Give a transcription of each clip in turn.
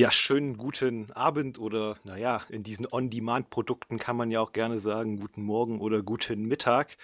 Ja, schönen guten Abend oder naja, in diesen On-Demand-Produkten kann man ja auch gerne sagen, guten Morgen oder guten Mittag.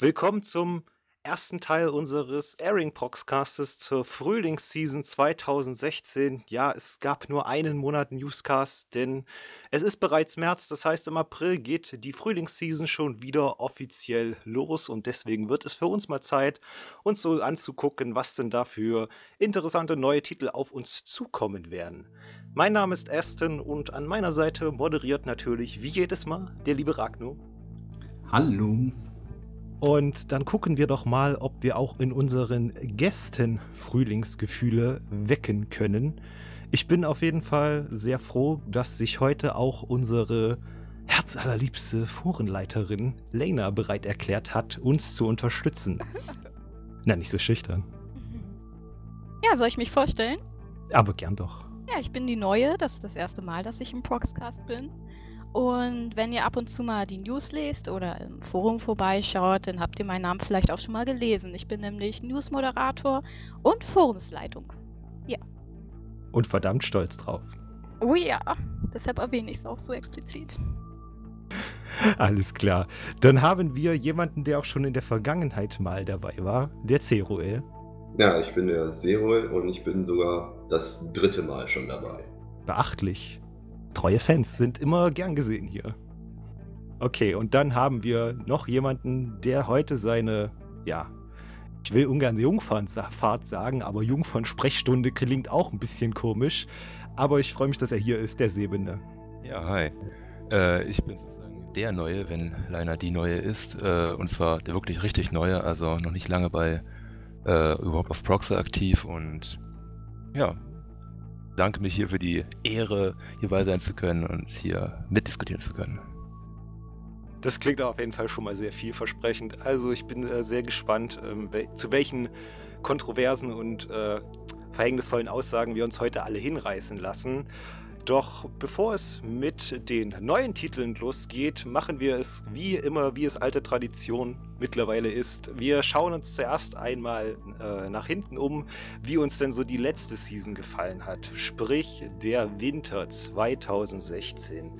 Willkommen zum ersten Teil unseres Airing Proxcastes zur Frühlingsseason 2016. Ja, es gab nur einen Monat Newscast, denn es ist bereits März, das heißt im April geht die Frühlingsseason schon wieder offiziell los und deswegen wird es für uns mal Zeit, uns so anzugucken, was denn da für interessante neue Titel auf uns zukommen werden. Mein Name ist Aston und an meiner Seite moderiert natürlich wie jedes Mal der liebe Ragno. Hallo. Und dann gucken wir doch mal, ob wir auch in unseren Gästen Frühlingsgefühle wecken können. Ich bin auf jeden Fall sehr froh, dass sich heute auch unsere herzallerliebste Forenleiterin Lena bereit erklärt hat, uns zu unterstützen. Na, nicht so schüchtern. Ja, soll ich mich vorstellen? Aber gern doch. Ja, ich bin die Neue. Das ist das erste Mal, dass ich im Proxcast bin. Und wenn ihr ab und zu mal die News lest oder im Forum vorbeischaut, dann habt ihr meinen Namen vielleicht auch schon mal gelesen. Ich bin nämlich Newsmoderator und Forumsleitung. Ja. Und verdammt stolz drauf. Oh ja, deshalb erwähne ich es auch so explizit. Alles klar. Dann haben wir jemanden, der auch schon in der Vergangenheit mal dabei war, der Zeruel. Ja, ich bin der Zeruel und ich bin sogar das dritte Mal schon dabei. Beachtlich. Treue Fans sind immer gern gesehen hier. Okay, und dann haben wir noch jemanden, der heute seine, ja, ich will ungern Jungfernfahrt sagen, aber Jungfern-Sprechstunde klingt auch ein bisschen komisch. Aber ich freue mich, dass er hier ist, der Sebene. Ja, hi. Äh, ich bin sozusagen der Neue, wenn Leiner die Neue ist. Äh, und zwar der wirklich richtig Neue, also noch nicht lange bei äh, überhaupt auf Proxer aktiv und ja, danke mich hier für die Ehre, hierbei sein zu können und hier mitdiskutieren zu können. Das klingt auf jeden Fall schon mal sehr vielversprechend. Also ich bin äh, sehr gespannt, ähm, zu welchen kontroversen und äh, verhängnisvollen Aussagen wir uns heute alle hinreißen lassen. Doch bevor es mit den neuen Titeln losgeht, machen wir es wie immer, wie es alte Tradition mittlerweile ist. Wir schauen uns zuerst einmal äh, nach hinten um, wie uns denn so die letzte Season gefallen hat. Sprich, der Winter 2016.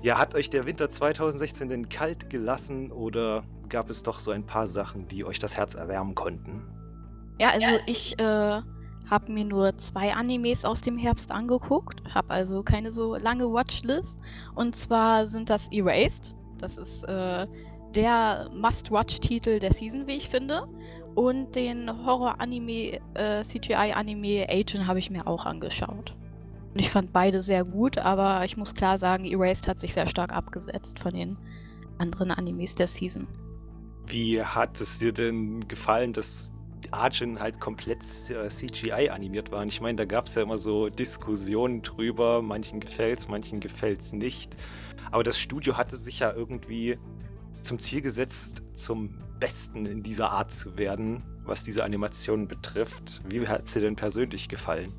Ja, hat euch der Winter 2016 denn kalt gelassen oder gab es doch so ein paar Sachen, die euch das Herz erwärmen konnten? Ja, also ich äh, habe mir nur zwei Animes aus dem Herbst angeguckt, habe also keine so lange Watchlist. Und zwar sind das Erased. Das ist äh, der Must-Watch-Titel der Season, wie ich finde. Und den Horror-Anime, äh, CGI-Anime Agent habe ich mir auch angeschaut. Und ich fand beide sehr gut, aber ich muss klar sagen, Erased hat sich sehr stark abgesetzt von den anderen Animes der Season. Wie hat es dir denn gefallen, dass Arjun halt komplett äh, CGI animiert war. Und ich meine, da gab es ja immer so Diskussionen drüber. Manchen gefällt es, manchen gefällt es nicht. Aber das Studio hatte sich ja irgendwie zum Ziel gesetzt, zum Besten in dieser Art zu werden, was diese Animationen betrifft. Wie hat es dir denn persönlich gefallen?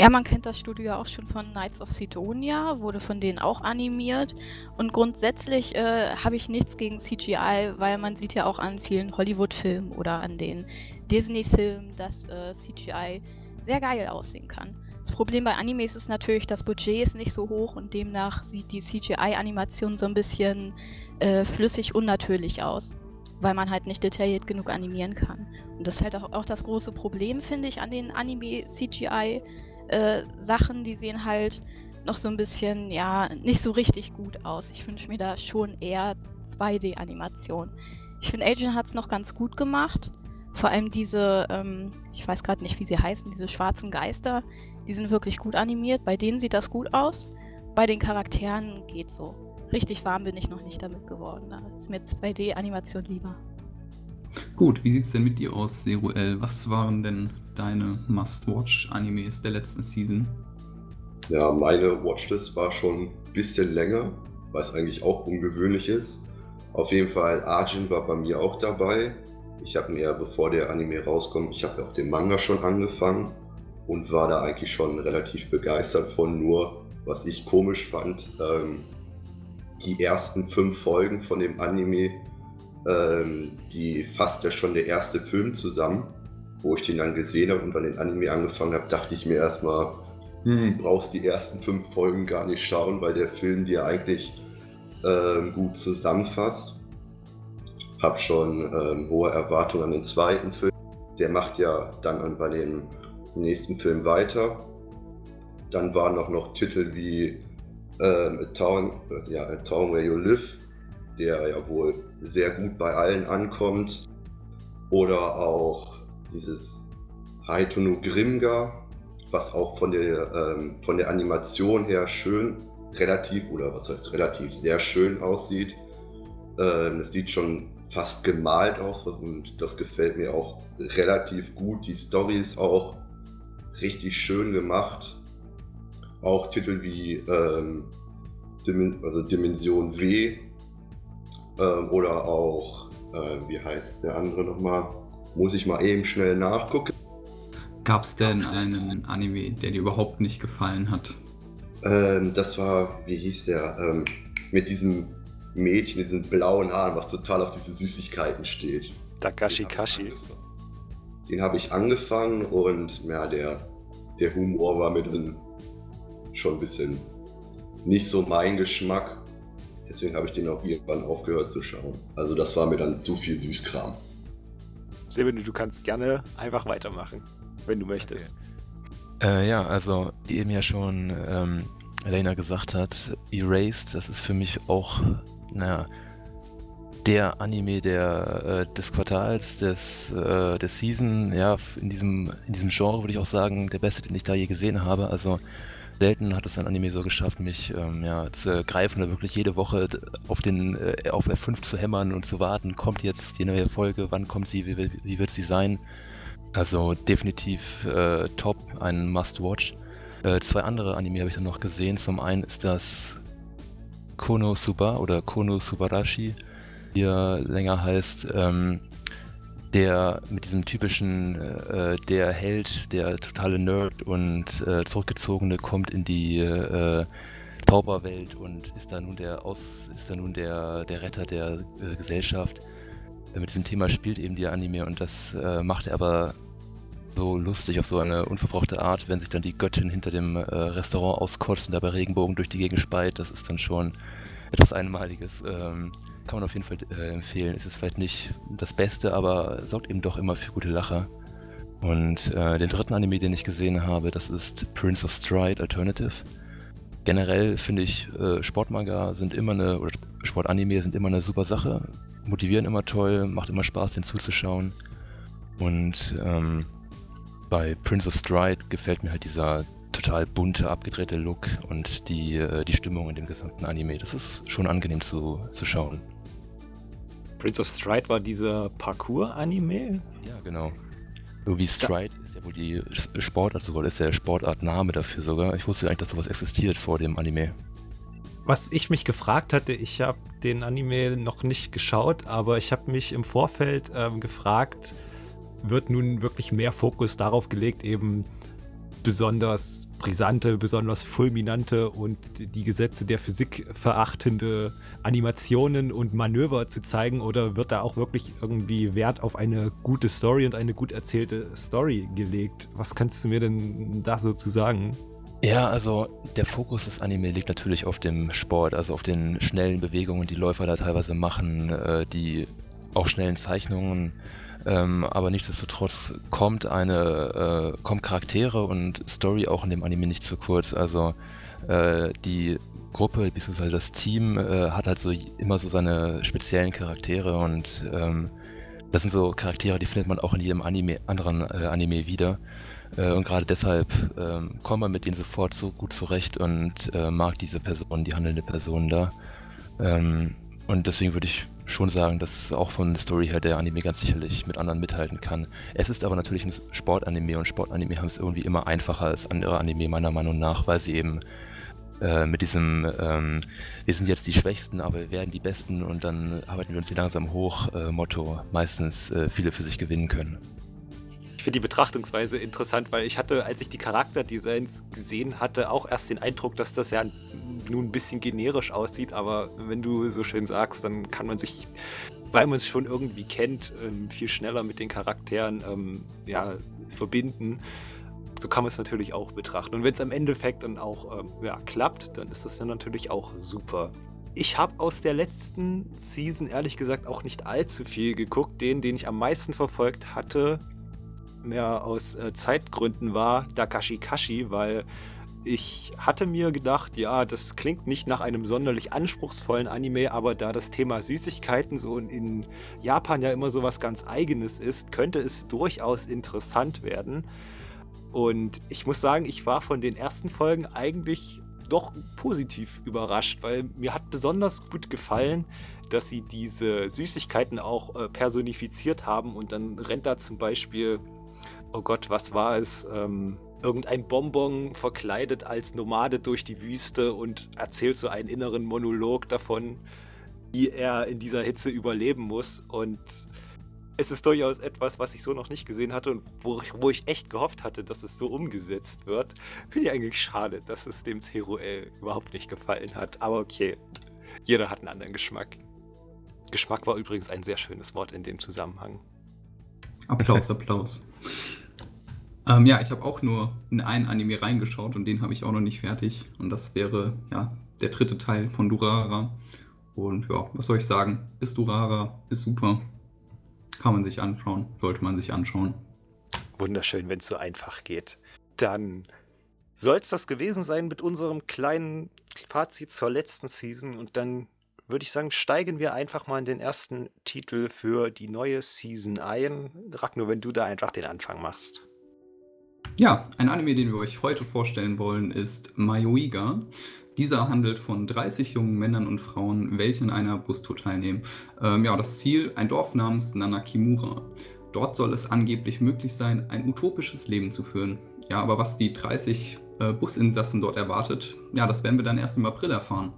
Ja, man kennt das Studio ja auch schon von Knights of Sidonia, wurde von denen auch animiert. Und grundsätzlich äh, habe ich nichts gegen CGI, weil man sieht ja auch an vielen Hollywood-Filmen oder an den Disney-Filmen, dass äh, CGI sehr geil aussehen kann. Das Problem bei Animes ist natürlich, das Budget ist nicht so hoch und demnach sieht die CGI-Animation so ein bisschen äh, flüssig unnatürlich aus, weil man halt nicht detailliert genug animieren kann. Und das ist halt auch, auch das große Problem, finde ich, an den Anime-CGI-Sachen. Äh, die sehen halt noch so ein bisschen, ja, nicht so richtig gut aus. Ich wünsche mir da schon eher 2D-Animation. Ich finde, Agent hat es noch ganz gut gemacht. Vor allem diese, ähm, ich weiß gerade nicht, wie sie heißen, diese schwarzen Geister, die sind wirklich gut animiert. Bei denen sieht das gut aus. Bei den Charakteren geht so. Richtig warm bin ich noch nicht damit geworden. Da ist mir 2D-Animation lieber. Gut, wie sieht es denn mit dir aus, Seruel? Was waren denn deine Must-Watch-Animes der letzten Season? Ja, meine Watchlist war schon ein bisschen länger, was eigentlich auch ungewöhnlich ist. Auf jeden Fall Arjun war bei mir auch dabei. Ich habe mir, bevor der Anime rauskommt, ich habe auch den Manga schon angefangen und war da eigentlich schon relativ begeistert von. Nur, was ich komisch fand, ähm, die ersten fünf Folgen von dem Anime, ähm, die fasst ja schon der erste Film zusammen. Wo ich den dann gesehen habe und dann den Anime angefangen habe, dachte ich mir erstmal, hm, brauchst die ersten fünf Folgen gar nicht schauen, weil der Film dir eigentlich ähm, gut zusammenfasst. Hab schon ähm, hohe Erwartungen an den zweiten Film. Der macht ja dann bei dem nächsten Film weiter. Dann waren auch noch Titel wie ähm, A, Town, äh, ja, A Town Where You Live, der ja wohl sehr gut bei allen ankommt. Oder auch dieses Haitonu Grimga, was auch von der, ähm, von der Animation her schön, relativ, oder was heißt relativ, sehr schön aussieht. Ähm, es sieht schon fast gemalt aus und das gefällt mir auch relativ gut. Die Story ist auch richtig schön gemacht. Auch Titel wie ähm, Dim also Dimension W ähm, oder auch, äh, wie heißt der andere nochmal? Muss ich mal eben schnell nachgucken. Gab es denn einen Anime, der dir überhaupt nicht gefallen hat? Ähm, das war, wie hieß der? Ähm, mit diesem Mädchen, mit diesen blauen Haaren, was total auf diese Süßigkeiten steht. Takashi Kashi. Den habe ich angefangen und ja, der, der Humor war mir dann schon ein bisschen nicht so mein Geschmack. Deswegen habe ich den auch irgendwann aufgehört zu schauen. Also das war mir dann zu viel Süßkram. Sebene, du kannst gerne einfach weitermachen, wenn du möchtest. Okay. Äh, ja, also wie eben ja schon ähm, Elena gesagt hat, Erased, das ist für mich auch, naja, der Anime der, äh, des Quartals, des, äh, der Season, ja, in diesem, in diesem Genre würde ich auch sagen, der beste, den ich da je gesehen habe. Also selten hat es ein Anime so geschafft, mich ähm, ja, zu greifen oder wirklich jede Woche auf den äh, auf F5 zu hämmern und zu warten, kommt jetzt die neue Folge, wann kommt sie, wie, wie wird sie sein. Also definitiv äh, top, ein Must-Watch. Äh, zwei andere Anime habe ich dann noch gesehen. Zum einen ist das Kono Suba oder Kono Subarashi, wie er länger heißt. Ähm, der mit diesem typischen, äh, der Held, der totale Nerd und äh, zurückgezogene kommt in die äh, Zauberwelt und ist da nun der Aus, ist da nun der, der Retter der äh, Gesellschaft. Mit diesem Thema spielt eben die Anime und das äh, macht er aber so lustig auf so eine unverbrauchte Art, wenn sich dann die Göttin hinter dem Restaurant auskotzt und dabei Regenbogen durch die Gegend speit, das ist dann schon etwas Einmaliges. Ähm, kann man auf jeden Fall äh, empfehlen. Es ist vielleicht nicht das Beste, aber sorgt eben doch immer für gute Lacher. Und äh, den dritten Anime, den ich gesehen habe, das ist Prince of Stride Alternative. Generell finde ich, äh, Sportmanga sind immer eine, oder Sportanime sind immer eine super Sache. Motivieren immer toll, macht immer Spaß, den zuzuschauen. Und ähm, bei Prince of Stride gefällt mir halt dieser total bunte, abgedrehte Look und die, äh, die Stimmung in dem gesamten Anime. Das ist schon angenehm zu, zu schauen. Prince of Stride war dieser Parkour-Anime? Ja, genau. So wie Stride ist ja wohl die Sportart sogar, ist der Sportartname dafür sogar. Ich wusste eigentlich, dass sowas existiert vor dem Anime. Was ich mich gefragt hatte, ich habe den Anime noch nicht geschaut, aber ich habe mich im Vorfeld ähm, gefragt, wird nun wirklich mehr Fokus darauf gelegt, eben besonders brisante, besonders fulminante und die Gesetze der Physik verachtende Animationen und Manöver zu zeigen oder wird da auch wirklich irgendwie Wert auf eine gute Story und eine gut erzählte Story gelegt? Was kannst du mir denn da so zu sagen? Ja, also der Fokus des Anime liegt natürlich auf dem Sport, also auf den schnellen Bewegungen, die Läufer da teilweise machen, äh, die auch schnellen Zeichnungen ähm, aber nichtsdestotrotz kommt eine, äh, kommt Charaktere und Story auch in dem Anime nicht zu kurz. Also äh, die Gruppe bzw. das Team äh, hat halt so immer so seine speziellen Charaktere und ähm, das sind so Charaktere, die findet man auch in jedem Anime, anderen äh, Anime wieder. Äh, und gerade deshalb ähm, kommt man mit denen sofort so gut zurecht und äh, mag diese Person, die handelnde Person da. Ähm, und deswegen würde ich schon sagen, dass auch von der Story her der Anime ganz sicherlich mit anderen mithalten kann. Es ist aber natürlich ein Sportanime und Sportanime haben es irgendwie immer einfacher als andere Anime meiner Meinung nach, weil sie eben äh, mit diesem, ähm, wir sind jetzt die Schwächsten, aber wir werden die Besten und dann arbeiten wir uns hier langsam hoch, äh, Motto, meistens äh, viele für sich gewinnen können. Ich finde die Betrachtungsweise interessant, weil ich hatte, als ich die Charakterdesigns gesehen hatte, auch erst den Eindruck, dass das ja nun ein bisschen generisch aussieht, aber wenn du so schön sagst, dann kann man sich, weil man es schon irgendwie kennt, ähm, viel schneller mit den Charakteren ähm, ja, verbinden. So kann man es natürlich auch betrachten. Und wenn es am Endeffekt dann auch ähm, ja, klappt, dann ist das ja natürlich auch super. Ich habe aus der letzten Season ehrlich gesagt auch nicht allzu viel geguckt. Den, den ich am meisten verfolgt hatte, mehr aus äh, Zeitgründen war Dakashi Kashi, weil ich hatte mir gedacht, ja, das klingt nicht nach einem sonderlich anspruchsvollen Anime, aber da das Thema Süßigkeiten so in Japan ja immer so was ganz eigenes ist, könnte es durchaus interessant werden. Und ich muss sagen, ich war von den ersten Folgen eigentlich doch positiv überrascht, weil mir hat besonders gut gefallen, dass sie diese Süßigkeiten auch äh, personifiziert haben und dann rennt da zum Beispiel, oh Gott, was war es? Ähm, irgendein Bonbon verkleidet als Nomade durch die Wüste und erzählt so einen inneren Monolog davon, wie er in dieser Hitze überleben muss. Und es ist durchaus etwas, was ich so noch nicht gesehen hatte und wo ich, wo ich echt gehofft hatte, dass es so umgesetzt wird. Finde ich eigentlich schade, dass es dem Zeruel überhaupt nicht gefallen hat. Aber okay, jeder hat einen anderen Geschmack. Geschmack war übrigens ein sehr schönes Wort in dem Zusammenhang. Applaus, Applaus. Ähm, ja, ich habe auch nur in einen Anime reingeschaut und den habe ich auch noch nicht fertig. Und das wäre ja der dritte Teil von Durara. Und ja, was soll ich sagen? Ist Durara, ist super. Kann man sich anschauen, sollte man sich anschauen. Wunderschön, wenn es so einfach geht. Dann soll es das gewesen sein mit unserem kleinen Fazit zur letzten Season. Und dann würde ich sagen, steigen wir einfach mal in den ersten Titel für die neue Season ein. Ragnar, wenn du da einfach den Anfang machst. Ja, ein Anime, den wir euch heute vorstellen wollen, ist Mayoiga. Dieser handelt von 30 jungen Männern und Frauen, welche in einer Bustour teilnehmen. Ähm, ja, das Ziel, ein Dorf namens Nanakimura. Dort soll es angeblich möglich sein, ein utopisches Leben zu führen. Ja, aber was die 30 äh, Businsassen dort erwartet, ja, das werden wir dann erst im April erfahren.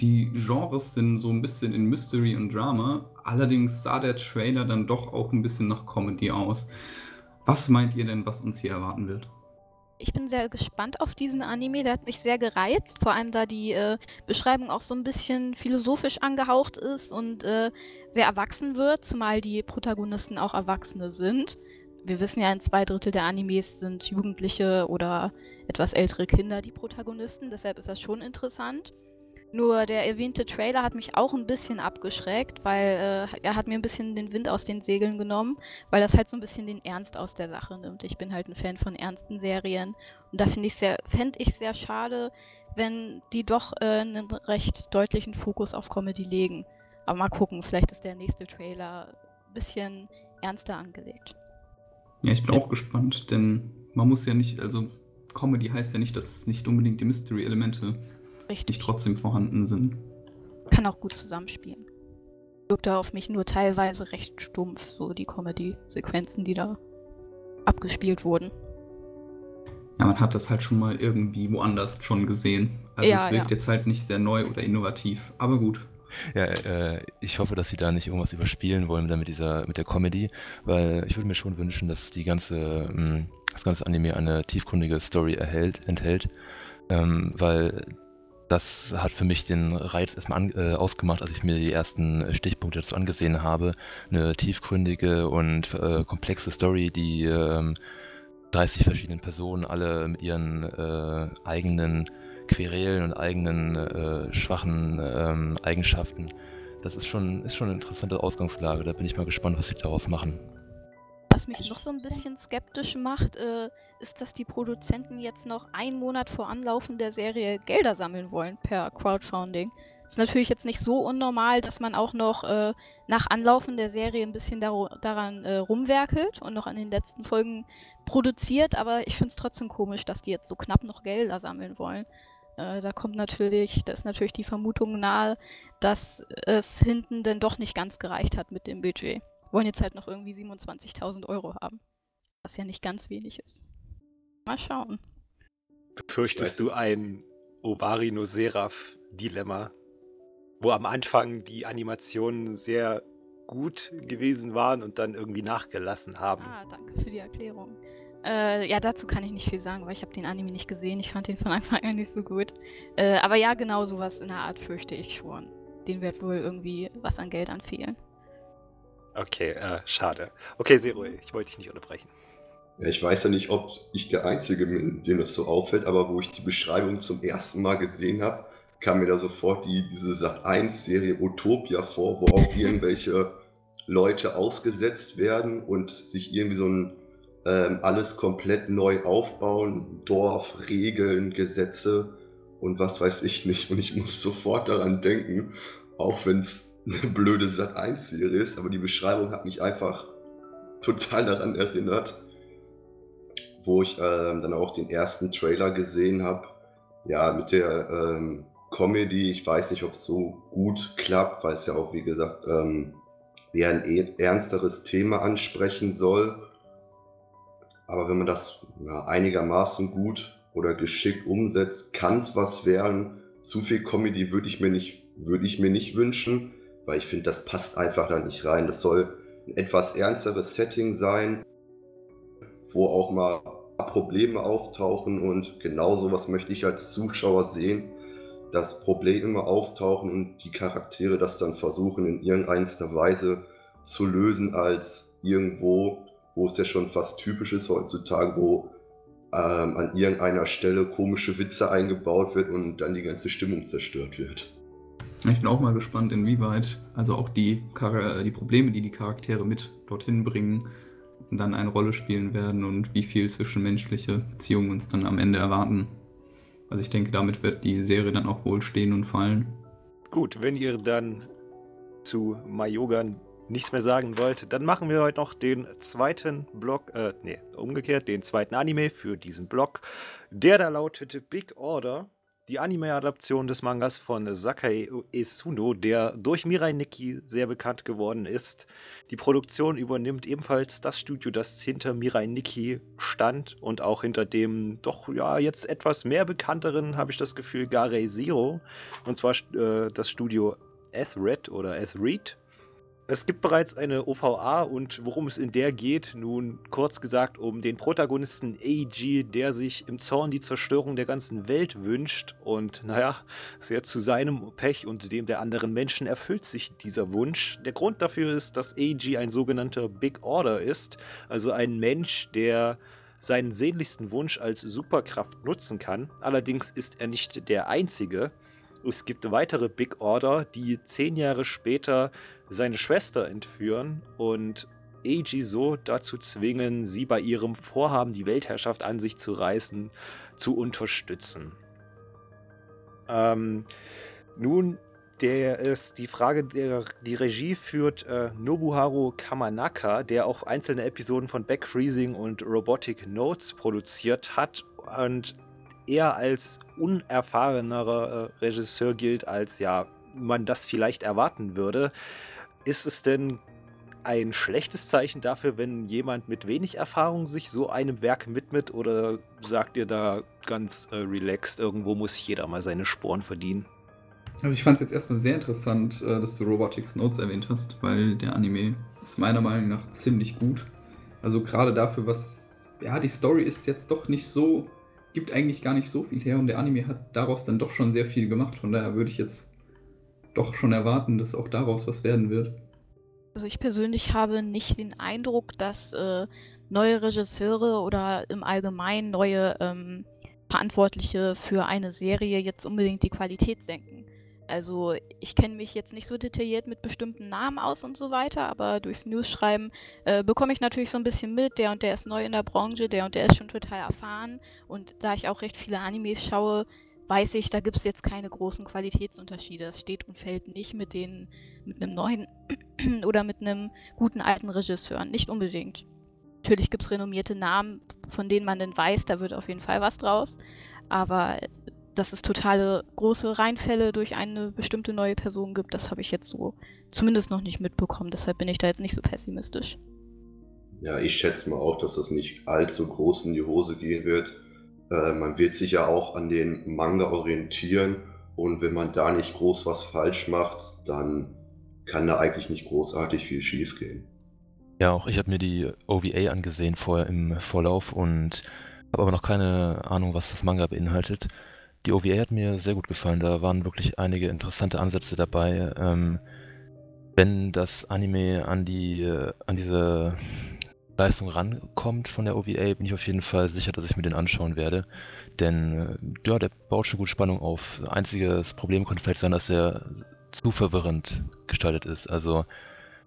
Die Genres sind so ein bisschen in Mystery und Drama, allerdings sah der Trailer dann doch auch ein bisschen nach Comedy aus. Was meint ihr denn, was uns hier erwarten wird? Ich bin sehr gespannt auf diesen Anime. Der hat mich sehr gereizt, vor allem da die äh, Beschreibung auch so ein bisschen philosophisch angehaucht ist und äh, sehr erwachsen wird, zumal die Protagonisten auch Erwachsene sind. Wir wissen ja, in zwei Drittel der Animes sind Jugendliche oder etwas ältere Kinder die Protagonisten, deshalb ist das schon interessant. Nur der erwähnte Trailer hat mich auch ein bisschen abgeschreckt, weil äh, er hat mir ein bisschen den Wind aus den Segeln genommen, weil das halt so ein bisschen den Ernst aus der Sache nimmt. Ich bin halt ein Fan von ernsten Serien und da finde ich sehr, fände ich sehr schade, wenn die doch äh, einen recht deutlichen Fokus auf Comedy legen. Aber mal gucken, vielleicht ist der nächste Trailer ein bisschen ernster angelegt. Ja, ich bin auch gespannt, denn man muss ja nicht, also Comedy heißt ja nicht, dass nicht unbedingt die Mystery-Elemente Richtig. nicht trotzdem vorhanden sind. Kann auch gut zusammenspielen. Wirkte auf mich nur teilweise recht stumpf, so die Comedy-Sequenzen, die da abgespielt wurden. Ja, man hat das halt schon mal irgendwie woanders schon gesehen. Also ja, es wirkt ja. jetzt halt nicht sehr neu oder innovativ, aber gut. Ja, äh, ich hoffe, dass sie da nicht irgendwas überspielen wollen mit dieser, mit der Comedy, weil ich würde mir schon wünschen, dass die ganze, mh, hm, das ganze Anime eine tiefgründige Story erhält, enthält, ähm, weil das hat für mich den Reiz erstmal an, äh, ausgemacht, als ich mir die ersten Stichpunkte dazu angesehen habe. Eine tiefgründige und äh, komplexe Story, die äh, 30 verschiedenen Personen alle mit ihren äh, eigenen Querelen und eigenen äh, schwachen ähm, Eigenschaften. Das ist schon, ist schon eine interessante Ausgangslage. Da bin ich mal gespannt, was sie daraus machen. Was mich noch so ein bisschen skeptisch macht, äh, ist, dass die Produzenten jetzt noch einen Monat vor Anlaufen der Serie Gelder sammeln wollen per Crowdfunding. Ist natürlich jetzt nicht so unnormal, dass man auch noch äh, nach Anlaufen der Serie ein bisschen dar daran äh, rumwerkelt und noch an den letzten Folgen produziert, aber ich finde es trotzdem komisch, dass die jetzt so knapp noch Gelder sammeln wollen. Äh, da kommt natürlich, da ist natürlich die Vermutung nahe, dass es hinten denn doch nicht ganz gereicht hat mit dem Budget wollen jetzt halt noch irgendwie 27.000 Euro haben. Was ja nicht ganz wenig ist. Mal schauen. Befürchtest du ein Ovarino-Seraph-Dilemma, wo am Anfang die Animationen sehr gut gewesen waren und dann irgendwie nachgelassen haben? Ah, danke für die Erklärung. Äh, ja, dazu kann ich nicht viel sagen, weil ich habe den Anime nicht gesehen. Ich fand den von Anfang an nicht so gut. Äh, aber ja, genau sowas in der Art fürchte ich schon. Den wird wohl irgendwie was an Geld anfehlen. Okay, äh, schade. Okay, Zero, ich wollte dich nicht unterbrechen. Ja, ich weiß ja nicht, ob ich der Einzige bin, dem das so auffällt, aber wo ich die Beschreibung zum ersten Mal gesehen habe, kam mir da sofort die, diese Sat1-Serie Utopia vor, wo auch irgendwelche Leute ausgesetzt werden und sich irgendwie so ein ähm, alles komplett neu aufbauen, Dorf, Regeln, Gesetze und was weiß ich nicht. Und ich muss sofort daran denken, auch wenn es eine blöde Sat1-Serie ist, aber die Beschreibung hat mich einfach total daran erinnert, wo ich ähm, dann auch den ersten Trailer gesehen habe. Ja, mit der ähm, Comedy, ich weiß nicht, ob es so gut klappt, weil es ja auch, wie gesagt, ähm, eher ein e-, ernsteres Thema ansprechen soll. Aber wenn man das ja, einigermaßen gut oder geschickt umsetzt, kann es was werden. Zu viel Comedy würde ich mir würde ich mir nicht wünschen, weil ich finde, das passt einfach da nicht rein. Das soll ein etwas ernsteres Setting sein, wo auch mal Probleme auftauchen und genau sowas möchte ich als Zuschauer sehen, dass Probleme auftauchen und die Charaktere das dann versuchen in irgendeiner Weise zu lösen, als irgendwo, wo es ja schon fast typisch ist heutzutage, wo ähm, an irgendeiner Stelle komische Witze eingebaut wird und dann die ganze Stimmung zerstört wird. Ich bin auch mal gespannt, inwieweit also auch die, die Probleme, die die Charaktere mit dorthin bringen, dann eine Rolle spielen werden und wie viel zwischenmenschliche Beziehungen uns dann am Ende erwarten. Also ich denke, damit wird die Serie dann auch wohl stehen und fallen. Gut, wenn ihr dann zu Mayoga nichts mehr sagen wollt, dann machen wir heute noch den zweiten Block, äh, nee, umgekehrt, den zweiten Anime für diesen Block. Der da lautete Big Order, die Anime-Adaption des Mangas von Sakai Esuno, der durch Mirai Nikki sehr bekannt geworden ist. Die Produktion übernimmt ebenfalls das Studio, das hinter Mirai Nikki stand und auch hinter dem doch ja jetzt etwas mehr bekannteren, habe ich das Gefühl, Garei Zero. Und zwar äh, das Studio S-Red oder S-Read es gibt bereits eine OVA und worum es in der geht, nun kurz gesagt um den Protagonisten AG, der sich im Zorn die Zerstörung der ganzen Welt wünscht und naja, sehr zu seinem Pech und dem der anderen Menschen erfüllt sich dieser Wunsch. Der Grund dafür ist, dass AG ein sogenannter Big Order ist, also ein Mensch, der seinen sehnlichsten Wunsch als Superkraft nutzen kann. Allerdings ist er nicht der einzige. Es gibt weitere Big Order, die zehn Jahre später seine Schwester entführen und Eiji so dazu zwingen, sie bei ihrem Vorhaben, die Weltherrschaft an sich zu reißen, zu unterstützen. Ähm, nun, der ist die Frage, der, die Regie führt äh, Nobuharu Kamanaka, der auch einzelne Episoden von Back Freezing und Robotic Notes produziert hat und eher als unerfahrenerer äh, Regisseur gilt, als ja man das vielleicht erwarten würde. Ist es denn ein schlechtes Zeichen dafür, wenn jemand mit wenig Erfahrung sich so einem Werk widmet oder sagt ihr da ganz äh, relaxed, irgendwo muss jeder mal seine Sporen verdienen? Also ich fand es jetzt erstmal sehr interessant, äh, dass du Robotics Notes erwähnt hast, weil der Anime ist meiner Meinung nach ziemlich gut. Also gerade dafür, was, ja, die Story ist jetzt doch nicht so, gibt eigentlich gar nicht so viel her und der Anime hat daraus dann doch schon sehr viel gemacht. Von daher würde ich jetzt doch schon erwarten, dass auch daraus was werden wird. Also ich persönlich habe nicht den Eindruck, dass äh, neue Regisseure oder im Allgemeinen neue ähm, Verantwortliche für eine Serie jetzt unbedingt die Qualität senken. Also ich kenne mich jetzt nicht so detailliert mit bestimmten Namen aus und so weiter, aber durchs News-Schreiben äh, bekomme ich natürlich so ein bisschen mit, der und der ist neu in der Branche, der und der ist schon total erfahren. Und da ich auch recht viele Animes schaue, weiß ich, da gibt es jetzt keine großen Qualitätsunterschiede. Es steht und fällt nicht mit den, mit einem neuen oder mit einem guten alten Regisseur. Nicht unbedingt. Natürlich gibt es renommierte Namen, von denen man dann weiß, da wird auf jeden Fall was draus. Aber dass es totale große Reinfälle durch eine bestimmte neue Person gibt, das habe ich jetzt so zumindest noch nicht mitbekommen. Deshalb bin ich da jetzt nicht so pessimistisch. Ja, ich schätze mal auch, dass das nicht allzu groß in die Hose gehen wird äh, man wird sich ja auch an den Manga orientieren und wenn man da nicht groß was falsch macht, dann kann da eigentlich nicht großartig viel schief gehen. Ja, auch ich habe mir die OVA angesehen vorher im Vorlauf und habe aber noch keine Ahnung, was das Manga beinhaltet. Die OVA hat mir sehr gut gefallen, da waren wirklich einige interessante Ansätze dabei. Ähm, wenn das Anime an die, äh, an diese Leistung rankommt von der OVA, bin ich auf jeden Fall sicher, dass ich mir den anschauen werde. Denn äh, ja, der baut schon gut Spannung auf. Einziges Problem könnte vielleicht sein, dass er zu verwirrend gestaltet ist. Also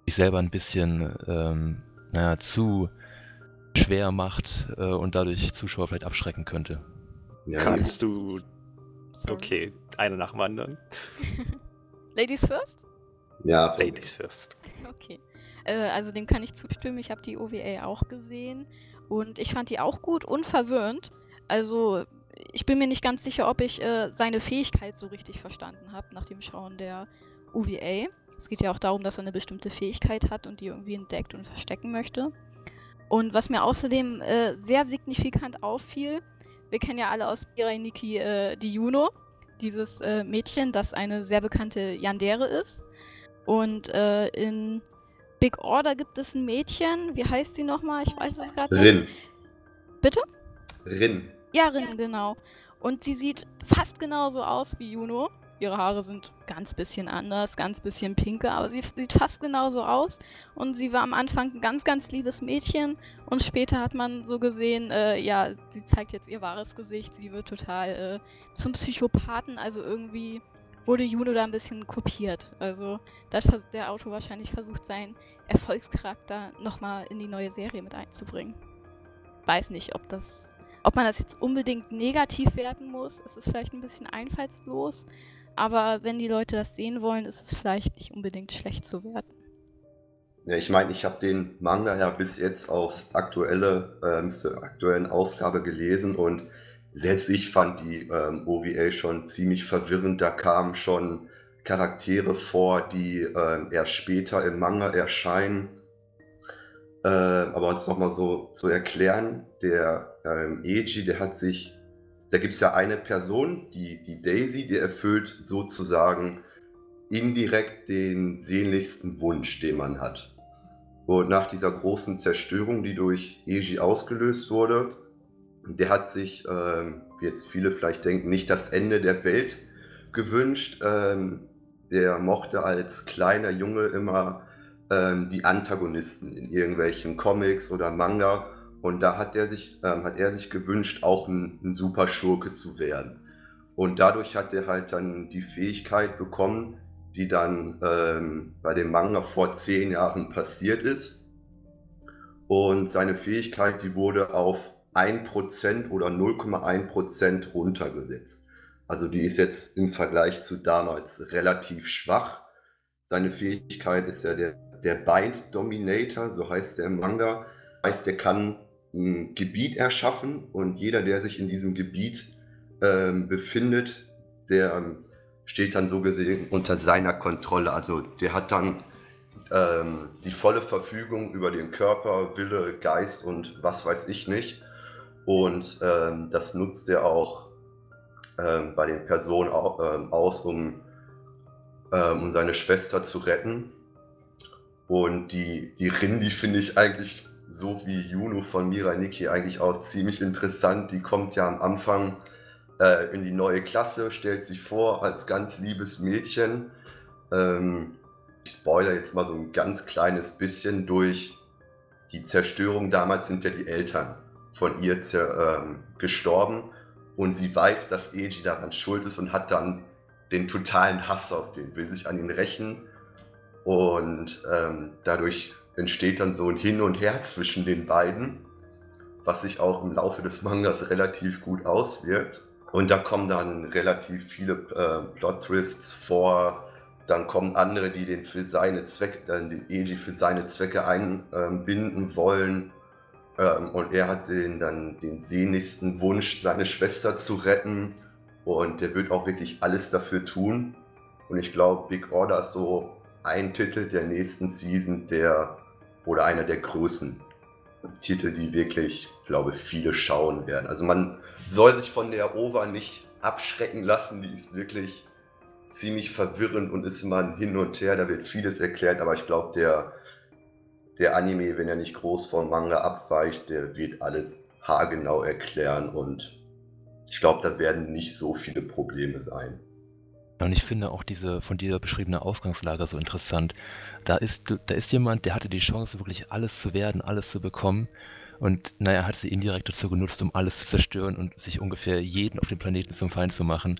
sich selber ein bisschen ähm, naja, zu schwer macht äh, und dadurch Zuschauer vielleicht abschrecken könnte. Ja, Kannst du. Okay, einer nach dem anderen. Ladies first? Ja, Ladies first. Okay. Äh, also dem kann ich zustimmen. Ich habe die OVA auch gesehen und ich fand die auch gut und verwirrend. Also ich bin mir nicht ganz sicher, ob ich äh, seine Fähigkeit so richtig verstanden habe nach dem Schauen der OVA. Es geht ja auch darum, dass er eine bestimmte Fähigkeit hat und die irgendwie entdeckt und verstecken möchte. Und was mir außerdem äh, sehr signifikant auffiel, wir kennen ja alle aus Mirai Nikki äh, die Juno, dieses äh, Mädchen, das eine sehr bekannte Yandere ist. Und äh, in Big Order gibt es ein Mädchen, wie heißt sie nochmal? Ich weiß es gerade nicht. Rin. Bitte? Rin. Ja, Rin, genau. Und sie sieht fast genauso aus wie Juno. Ihre Haare sind ganz bisschen anders, ganz bisschen pinker, aber sie sieht fast genauso aus. Und sie war am Anfang ein ganz, ganz liebes Mädchen. Und später hat man so gesehen, äh, ja, sie zeigt jetzt ihr wahres Gesicht. Sie wird total äh, zum Psychopathen. Also irgendwie wurde Juno da ein bisschen kopiert. Also da hat der Autor wahrscheinlich versucht, seinen Erfolgscharakter nochmal in die neue Serie mit einzubringen. Weiß nicht, ob das ob man das jetzt unbedingt negativ werten muss, ist es vielleicht ein bisschen einfallslos. Aber wenn die Leute das sehen wollen, ist es vielleicht nicht unbedingt schlecht zu werten. Ja, ich meine, ich habe den Manga ja bis jetzt aus aktuelle, ähm, zur aktuellen Ausgabe gelesen und selbst ich fand die ähm, OVA schon ziemlich verwirrend. Da kamen schon Charaktere vor, die ähm, erst später im Manga erscheinen. Äh, aber uns nochmal so zu erklären, der ähm, Eiji, der hat sich da gibt es ja eine Person, die, die Daisy, die erfüllt sozusagen indirekt den sehnlichsten Wunsch, den man hat. Und nach dieser großen Zerstörung, die durch Eiji ausgelöst wurde, der hat sich, ähm, wie jetzt viele vielleicht denken, nicht das Ende der Welt gewünscht. Ähm, der mochte als kleiner Junge immer ähm, die Antagonisten in irgendwelchen Comics oder Manga und da hat er sich, ähm, hat er sich gewünscht, auch ein, ein super Schurke zu werden. Und dadurch hat er halt dann die Fähigkeit bekommen, die dann ähm, bei dem Manga vor zehn Jahren passiert ist. Und seine Fähigkeit, die wurde auf 1% oder 0,1% runtergesetzt. Also die ist jetzt im Vergleich zu damals relativ schwach. Seine Fähigkeit ist ja der, der Bind Dominator, so heißt der im Manga. Heißt, der kann ein Gebiet erschaffen und jeder, der sich in diesem Gebiet ähm, befindet, der ähm, steht dann so gesehen unter seiner Kontrolle. Also der hat dann ähm, die volle Verfügung über den Körper, Wille, Geist und was weiß ich nicht. Und ähm, das nutzt er auch ähm, bei den Personen au ähm, aus, um, um seine Schwester zu retten. Und die, die Rin, die finde ich eigentlich so wie Juno von Mira Niki eigentlich auch ziemlich interessant. Die kommt ja am Anfang äh, in die neue Klasse, stellt sich vor als ganz liebes Mädchen. Ähm, ich spoiler jetzt mal so ein ganz kleines bisschen durch die Zerstörung. Damals sind ja die Eltern von ihr ähm, gestorben und sie weiß, dass Eiji daran schuld ist und hat dann den totalen Hass auf den, will sich an ihn rächen und ähm, dadurch entsteht dann so ein Hin und Her zwischen den beiden, was sich auch im Laufe des Mangas relativ gut auswirkt. Und da kommen dann relativ viele äh, Plot-Twists vor. Dann kommen andere, die den für seine Zwecke, äh, den Eiji für seine Zwecke einbinden wollen. Ähm, und er hat den, dann den sehnlichsten Wunsch, seine Schwester zu retten. Und der wird auch wirklich alles dafür tun. Und ich glaube, Big Order ist so ein Titel der nächsten Season, der oder einer der größten Titel, die wirklich, glaube viele schauen werden. Also man soll sich von der OVA nicht abschrecken lassen, die ist wirklich ziemlich verwirrend und ist immer ein Hin und Her, da wird vieles erklärt, aber ich glaube, der, der Anime, wenn er nicht groß vom Manga abweicht, der wird alles haargenau erklären und ich glaube, da werden nicht so viele Probleme sein. Und ich finde auch diese von dir beschriebene Ausgangslage so interessant. Da ist, da ist jemand, der hatte die Chance, wirklich alles zu werden, alles zu bekommen. Und naja, hat sie indirekt dazu genutzt, um alles zu zerstören und sich ungefähr jeden auf dem Planeten zum Feind zu machen.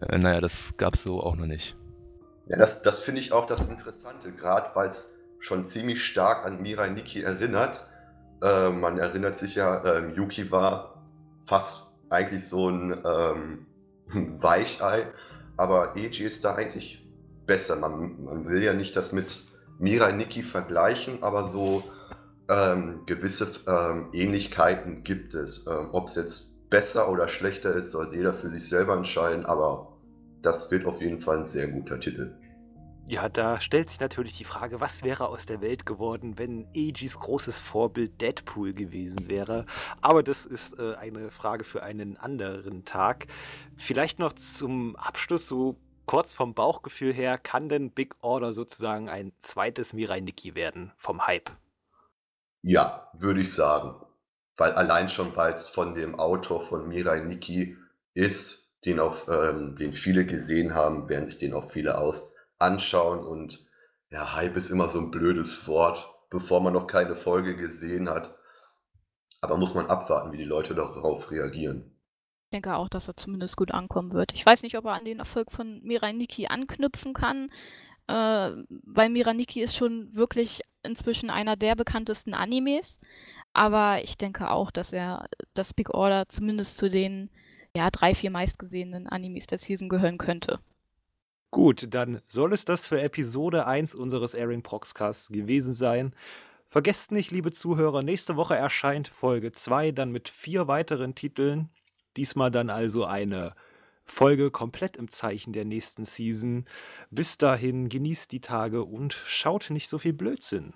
Äh, naja, das gab es so auch noch nicht. Ja, das, das finde ich auch das Interessante, gerade weil es schon ziemlich stark an Mirai Nikki erinnert. Äh, man erinnert sich ja, ähm, Yuki war fast eigentlich so ein ähm, Weichei aber Eiji ist da eigentlich besser. Man, man will ja nicht das mit Mirai Nikki vergleichen, aber so ähm, gewisse ähm, Ähnlichkeiten gibt es. Ähm, Ob es jetzt besser oder schlechter ist, soll jeder für sich selber entscheiden, aber das wird auf jeden Fall ein sehr guter Titel. Ja, da stellt sich natürlich die Frage, was wäre aus der Welt geworden, wenn Eijis großes Vorbild Deadpool gewesen wäre. Aber das ist äh, eine Frage für einen anderen Tag. Vielleicht noch zum Abschluss, so kurz vom Bauchgefühl her, kann denn Big Order sozusagen ein zweites Mirai Nikki werden vom Hype? Ja, würde ich sagen. Weil allein schon, weil es von dem Autor von Mirai Nikki ist, den auch, ähm, den viele gesehen haben, werden sich den auch viele aus anschauen und ja, Hype ist immer so ein blödes Wort, bevor man noch keine Folge gesehen hat. Aber muss man abwarten, wie die Leute darauf reagieren. Ich denke auch, dass er zumindest gut ankommen wird. Ich weiß nicht, ob er an den Erfolg von Miraniki anknüpfen kann, äh, weil Miraniki ist schon wirklich inzwischen einer der bekanntesten Animes. Aber ich denke auch, dass er das Big Order zumindest zu den ja, drei, vier meistgesehenen Animes der Season gehören könnte. Gut, dann soll es das für Episode 1 unseres Airing Proxcasts gewesen sein. Vergesst nicht, liebe Zuhörer, nächste Woche erscheint Folge 2 dann mit vier weiteren Titeln. Diesmal dann also eine Folge komplett im Zeichen der nächsten Season. Bis dahin genießt die Tage und schaut nicht so viel Blödsinn.